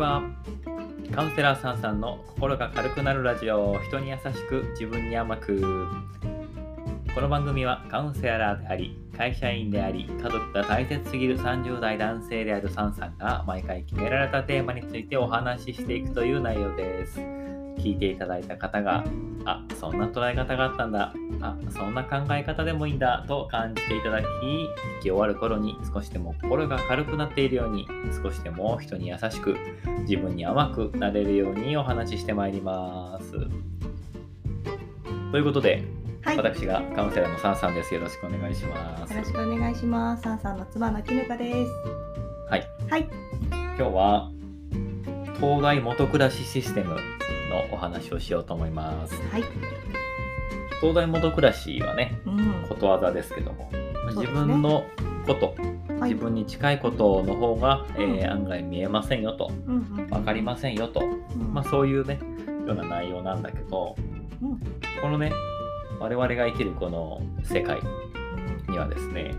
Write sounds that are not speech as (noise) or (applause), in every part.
は。カウンセラーさんさんの心が軽くなるラジオ。人に優しく自分に甘く。この番組はカウンセラーであり会社員であり家族が大切すぎる30代男性であるサンさんが毎回決められたテーマについてお話ししていくという内容です。聞いていただいた方があそんな捉え方があったんだ。あそんな考え方でもいいんだ。と感じていただき聞き終わる頃に少しでも心が軽くなっているように少しでも人に優しく自分に甘くなれるようにお話ししてまいります。ということで、はい、よ私がカウンセラーのサンさんです。よろしくお願いします。ろしくお願いします。サンさんの妻のきぬかです。はい。はい、今日は東大元暮らしシステムのお話をしようと思います。はい、東大元暮らしはねうん、ことわざですけども、そうですね。自分のこと、はい。自分に近いことの方が、えーうん案外見えませんよとうんうん、分かりませんよと、うん。まあ、そういうねような内容なんだけどうん。このね我々が生きるこの世界うんにはですね、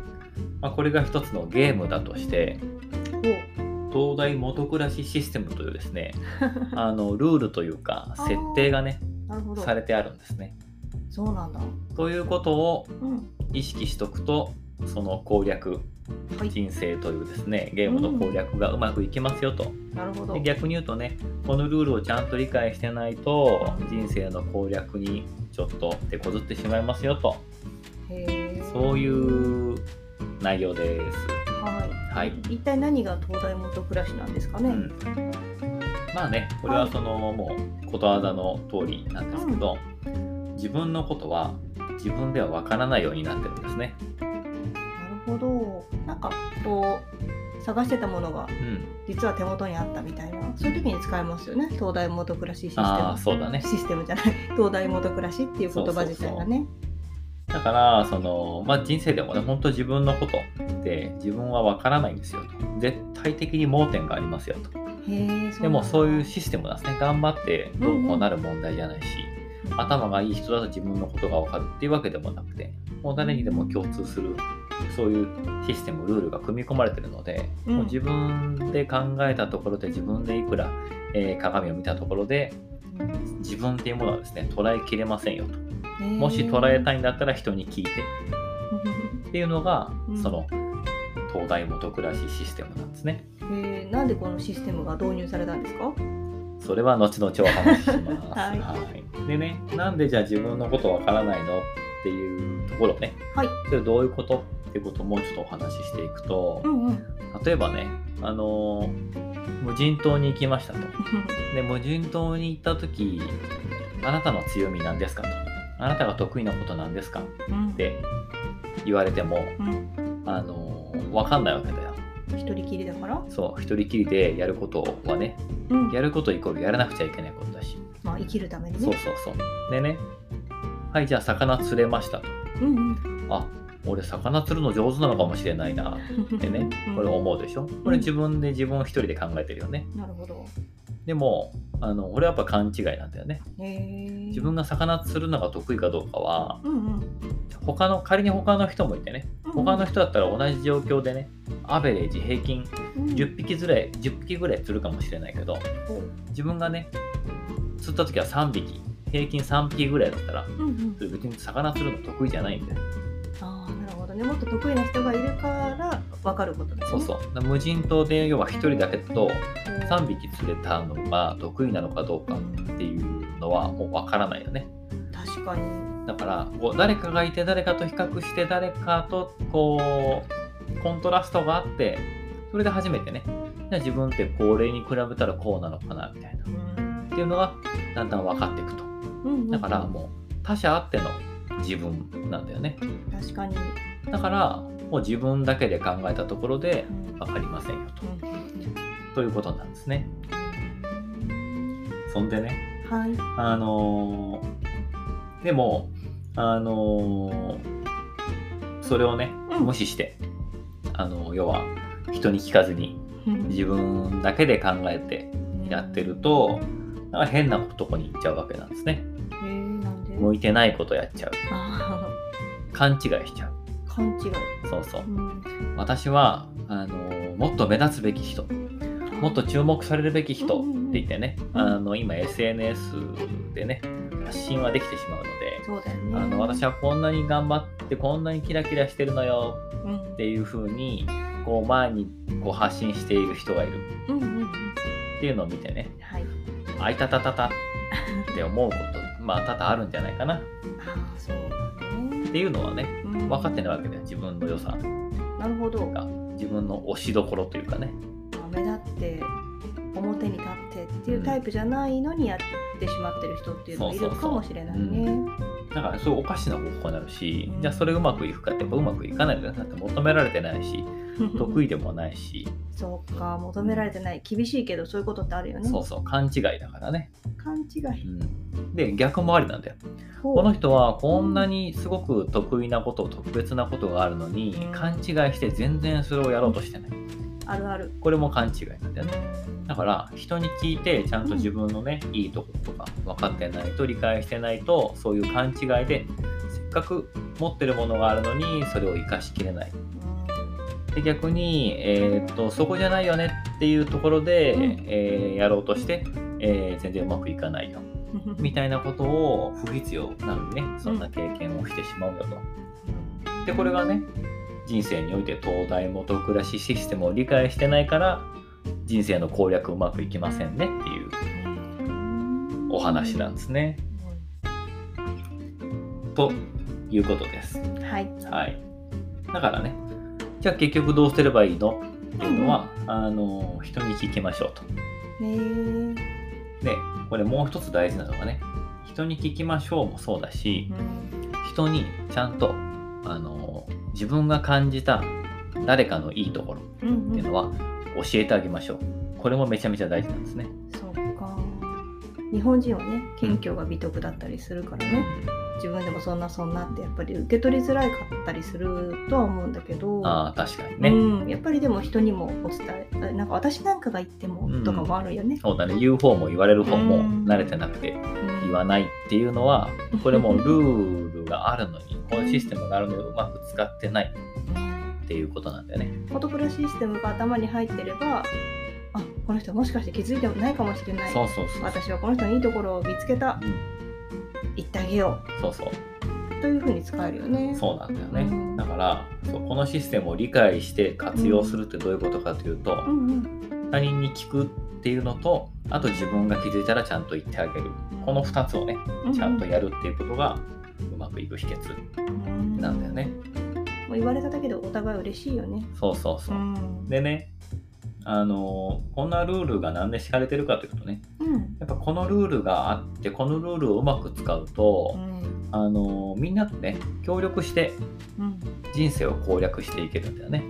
まあ、これが一つのゲームだとして東大元暮らしシステムというですね (laughs) あのルールというか設定がねさ。れてあるんですね。そうなんだ。ということをうん、意識しとくとその攻略はい、人生というですねゲームの攻略がうまくいきますよと、なるほど。で逆に言うとねこのルールをちゃんと理解してないと人生の攻略にちょっと手こずってしまいますよと。そういう内容です。はい。はい一体何が東大元暮らしなんですかね？うん、まあねこれはその、もうことわざの通りなんですけど、自分のことは自分ではわからないようになってるんですね。なるほど。なんかこう探してたものがうん、実は手元にあったみたいな、そういう時に使えますよね。東大元暮らしシステム。そうだね。システムじゃない。東大元暮らしっていう言葉自体がね。だからその、まあ、人生でもね本当自分のことって自分はわからないんですよと。絶対的に盲点がありますよと。でもそういうシシステムなんですね。頑張ってどうこうなる問題じゃないし、頭がいい人だと自分のことがわかるっていうわけでもなくてもう誰にでも共通するそういうシステムルールが組み込まれてるので、うん。もう自分で考えたところで自分でいくら、えー鏡を見たところで自分っていうものはですね捉えきれませんよと。もし捉えたいんだったら人に聞いて。っていうのが、うん。その東大元暮らしシステムなんですね。えー、なんでこのシステムが導入されたんですか？それは後々お話しします。(laughs) はいいでね、なんでじゃあ自分のことわからないのっていうところね、はい。それどういうこと？っていうことをもうちょっとお話ししていくとう、んうん。例えばね、あのー無人島に行きましたと。で、無人島に行った時、あなたの強みなんですかと。あなたが得意なことなんですかうんって言われても、うん。あのーわかんないわけだよ。一人きりだから？そう、一人きりでやることはね、うん。やることイコールやらなくちゃいけないことだし。まあ生きるためにね。そうそうそう。でね、はい、じゃあ魚釣れましたと。うんうん。あ、俺魚釣るの上手なのかもしれないなってね、(laughs) これ思うでしょ？これ自分で自分一人で考えてるよね。なるほど。でも、あの、俺はやっぱ勘違いなんだよね。自分が魚釣るのが得意かどうかは、うんうん。他の、仮に他の人もいてね、他の人だったら同じ状況でね、アベレージ平均うん10匹ぐらい、10匹ぐらい釣るかもしれないけど、ほう自分がね、釣った時は3匹、平均3匹ぐらいだったら、うんうん別に魚釣るの得意じゃないんだよ。ああ、なるほどね。もっと得意な人がいるから分かることだよね。そうそう。無人島で要は1人だけだとう3匹釣れたのが得意なのかどうかっていうのはもうわからないよね。確かに。だからこう誰かがいて誰かと比較して誰かとこうコントラストがあってそれで初めてねじゃあ自分ってこれに比べたらこうなのかなみたいなうんっていうのがだんだん分かっていくと。うんうんだからもう他者あっての自分なんだよね。確かに。だからもう自分だけで考えたところでうん分かりませんよと。うんということなんですね。そんでね、はい。あのーでも、あのーそれをね、うん無視して、あの要は人に聞かずに自分だけで考えてやってると、なんか変なとこに行っちゃうわけなんですね。向いてないことやっちゃう。あ勘違いしちゃう。あ勘違い。そうそう。う。ん。私は、あのーもっと目立つべき人。もっと注目されるべき人って言ってね、あの今 SNS でね発信はできてしまうので、そうだよね。あの私はこんなに頑張ってこんなにキラキラしてるのようんっていう風にこう前にこう発信している人がいる。っていうのを見てねはい。あいたたたたって思うことまあ多々あるんじゃないかな。っああそうだね。ていうのはねうん分かってないわけだよ自分の良さ。なるほど。が自分の推しどころというかね。あ目立って表に立ってっていうタイプじゃないのにやってしまってる人っていうのがいるかもしれないね。だからそういうおかしな方向になるし、うん。じゃあそれうまくいくかってやっぱうまくいかないんだって求められてないし得意でもないし、そうか求められてない。厳しいけどそういうことってあるよね。そうそう勘違いだからね、勘違い。うん、で逆もありなんだよ。この人はこんなにすごく得意なこと特別なことがあるのにうん。勘違いして全然それをやろうとしてないあるある。これも勘違いなんだよね。だから人に聞いてちゃんと自分のね、いいところとか分かってないと理解してないとそういう勘違いでせっかく持ってるものがあるのにそれを生かしきれない。で逆に、えーっとそこじゃないよねっていうところで、うん。えーやろうとして、えー全然うまくいかないようんみたいなことを不必要なのにねそんな経験をしてしまうよと。でこれがね人生において東大元暮らしシステムを理解してないから人生の攻略うまくいきませんねっていうお話なんですね。ということです。はい。はい。だからねじゃあ結局どうすればいいのっていうのは、あの人に聞きましょうと。ねでこれもう一つ大事なのがね人に聞きましょうもそうだし、人にちゃんとあの自分が感じた誰かのいいところうんうんっていうのは教えてあげましょう。これもめちゃめちゃ大事なんですね。そうか。日本人はね謙虚が美徳だったりするからね。自分でもそんなそんなってやっぱり受け取りづらいかったりするとは思うんだけど。ああ確かにね。うん、やっぱりでも人にもお伝えなんか私なんかが言ってもうんとかもあるよね。そうだね言う方も言われる方もうん慣れてなくてうん言わないっていうのは (laughs) これもルールがあるのにこのシステムがあるのにうまく使ってないっていうことなんだよね。フォトプラシステムが頭に入ってればあこの人もしかして気づいてもないかもしれないそうそうそう。私はこの人のいいところを見つけたうん言ってあげよそうそう。うというふうに使えるよね。そうなんだよね。うんだからそうこのシステムを理解して活用するってどういうことかというと、うんうん他人に聞くっていうのとあと自分が気づいたらちゃんと言ってあげるこの2つをねうんちゃんとやるっていうことがうまくいく秘訣うんなんだよね。もう言われただけでお互い嬉しいよね。そうそうそうう。んでねあのこんなルールがなんで敷かれてるかというとねうんやっぱこのルールがあってこのルールをうまく使うとう、ん。あのみんなとね協力してうん。人生を攻略していけるんだよね。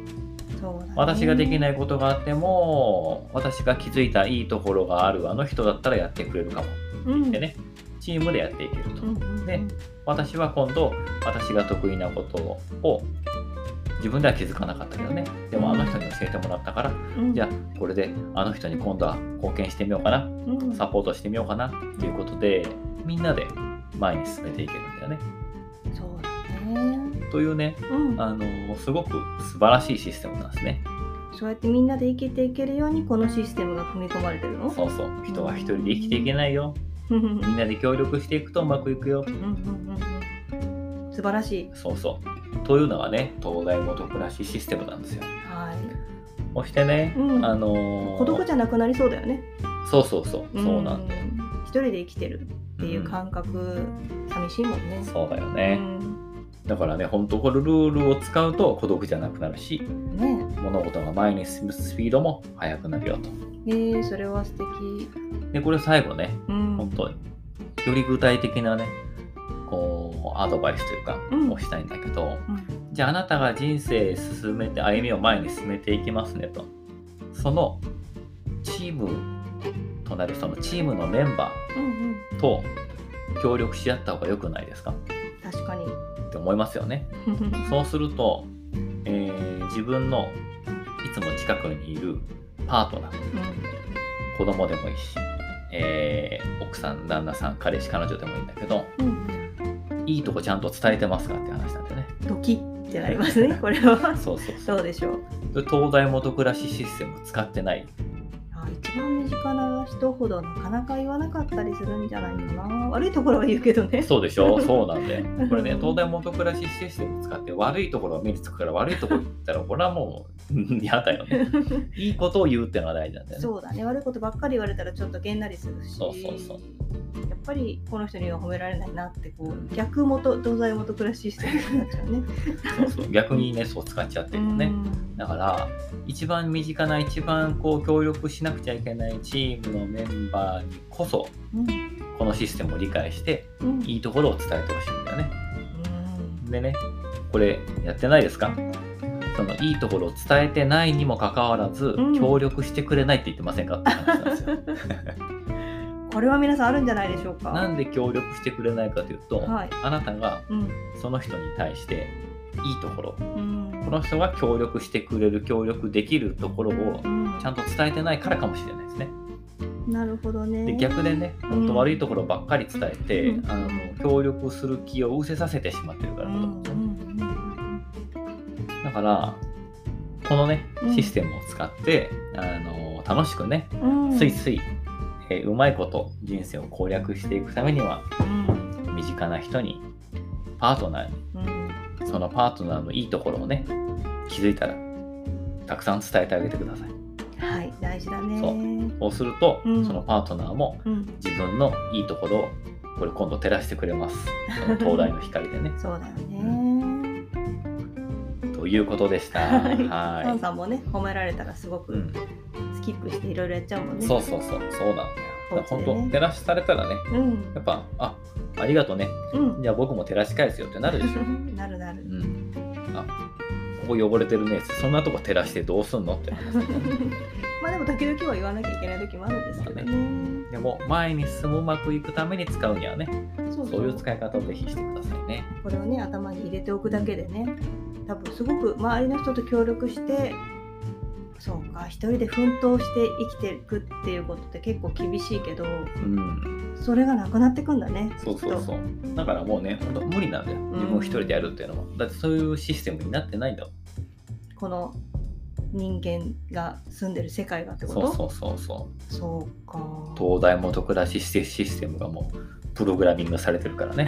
私ができないことがあっても私が気づいたいいところがあるあの人だったらやってくれるかも。うん。でねチームでやっていけると、うんうんうん。で私は今度私が得意なことを自分では気づかなかったけどね。でもあの人に教えてもらったからうん。じゃあこれであの人に今度は貢献してみようかな。うん。サポートしてみようかな。っていうことでみんなで前に進めていけるんだよね。そうだね。というねうん。あのすごく素晴らしいシステムなんですね。そうやってみんなで生きていけるようにこのシステムが組み込まれてるの？そうそう。人は一人で生きていけないよ。みんなで協力していくとうまくいくよ。素晴らしい。そうそうというのがね東大元暮らしシステムなんですよはい。そしてね、うんあのー孤独じゃなくなりそうだよね。そうそうそうそうなんだよ、うん一人で生きてるっていう感覚、寂しいもんね。そうだようね、んだからね本当このルールを使うと孤独じゃなくなるしね物事が前に進むスピードも速くなるよとえー、それは素敵。でこれ最後ねうん。本当により具体的なねこうアドバイスというか、うん。をしたいんだけどうん。じゃああなたが人生進めて歩みを前に進めていきますねと。そのチームとなるそのチームのメンバうんーと協力し合った方が良くないですか？うん。確かに。って思いますよね。(laughs) そうすると、えー自分のいつも近くにいるパートナー子供でもいいし、えー奥さん旦那さん彼氏彼女でもいいんだけどうんうんいいとこちゃんと伝えてますかって話なんだよね。ドキってなりますね、これは。そうそうそう。そうでしょう？で東大元暮らしシステム使ってない。あ一番身近な人ほどなかなか言わなかったりするんじゃないかな。悪いところは言うけどね。そうでしょ (laughs) そうなんでこれね (laughs) 東大元暮らしシステム使って悪いところが目につくから悪いところ言ったらこれはもううん嫌だよね。(laughs) いいことを言うっていうのが大事なんだよね。そうだね。悪いことばっかり言われたらちょっとげんなりするし。そうそうそうやっぱりこの人には褒められないなってこう逆元東西元暮らしシステムになっちゃうね。そうそう。逆にねそう使っちゃってるよね。うん。だから一番身近な一番こう協力しなくちゃいけないチームのメンバーにこそうん。このシステムを理解してうん。いいところを伝えてほしいんだよね。でねこれやってないですか？そのいいところを伝えてないにもかかわらず、うん。協力してくれないって言ってませんか？って話なんですよ (laughs) これは皆さんあるんじゃないでしょうか？なんで協力してくれないかというと、はい。あなたがうん。その人に対していいところうん。この人が協力してくれる協力できるところをうん。ちゃんと伝えてないからかもしれないですね。なるほどね。で逆でね、うん。本当悪いところばっかり伝えて、うん。あの協力する気を失せさせてしまってるからうんだと思うんですよだからこのねうん。システムを使って、あの楽しくねうん。スイスイ、えーうまいこと人生を攻略していくためにはうん身近な人にパートナーにうん。そのパートナーのいいところをね気づいたらたくさん伝えてあげてください。はい大事だね。そう。そうすると、うん。そのパートナーもうん。自分のいいところをこれ今度照らしてくれます。その灯台の光でね。そうだよね。ということでした。はい。さんもね褒められたらすごくん、スキップしていろいろやっちゃうもんね。そうそうそう。そうなんだよ。本当照らしされたらねうん。やっぱあありがとうね。うん。じゃあ僕も照らし返すよってなるでしょ。(laughs) なるなる。うん、あここ汚れてるね。そんなとこ照らしてどうすんのって (laughs) まあでも時々は言わなきゃいけない時もあるんですけどね。でも前に進むうまくいくために使うにはねそう。そういう使い方をぜひしてくださいね。これをね頭に入れておくだけでね多分すごく周りの人と協力してそうか一人で奮闘して生きていくっていうことって結構厳しいけどうん。それがなくなってくんだねそうそうそう。うだからもうねほんと無理なんだよ。自分一人でやるっていうのもだってそういうシステムになってないんだもん。この人間が住んでる世界がってこそうとそうそうそう。そうか。東大元暮らしシステムがもうプログラミングされてるからね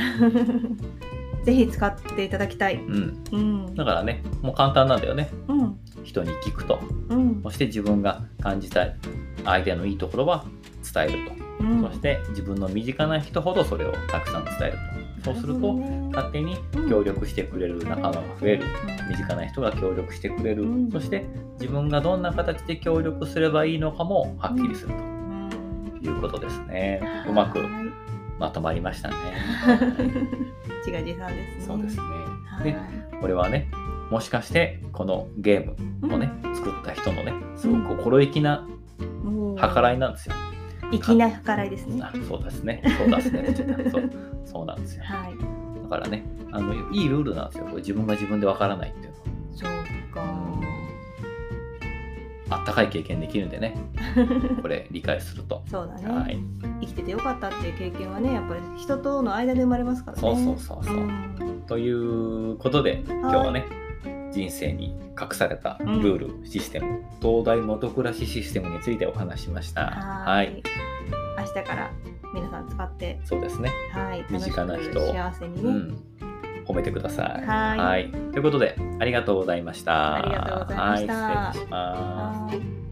(laughs) ぜひ使っていただきたい。うん。うん。だからねもう簡単なんだよね。うん。人に聞くと。うん。そして自分が感じたい相手のいいところは伝えると。うん。そして自分の身近な人ほどそれをたくさん伝えると。そうすると、勝手に協力してくれる仲間が増える。身近な人が協力してくれる。うん。そして自分がどんな形で協力すればいいのかもはっきりするうん。ということですね。うまくはいまとまりましたね。(laughs) 自画自賛ですねそうですね。はいで、これはね、もしかしてこのゲームをね、作った人のね、すごく心意気な計らいなんですよ。粋な計らいですねあそうですね。そうですね。そうそうなんですよ。はいだからね、あのいいルールなんですよ。これ自分が自分でわからないっていうあったかい経験できるんでね、(laughs) これ理解すると。そうだね、はい、生きててよかったっていう経験はねやっぱり人との間で生まれますからねそうそうそうそう。んということで、今日はね、人生に隠されたルール、システム、東大元暮らしシステムについてお話ししました。ははいい。明日から皆さん使ってそうですね。はい身近な人幸せにね、うん。褒めてください。はいということで、ありがとうございました。ありがとうございましたはい、失礼します。はい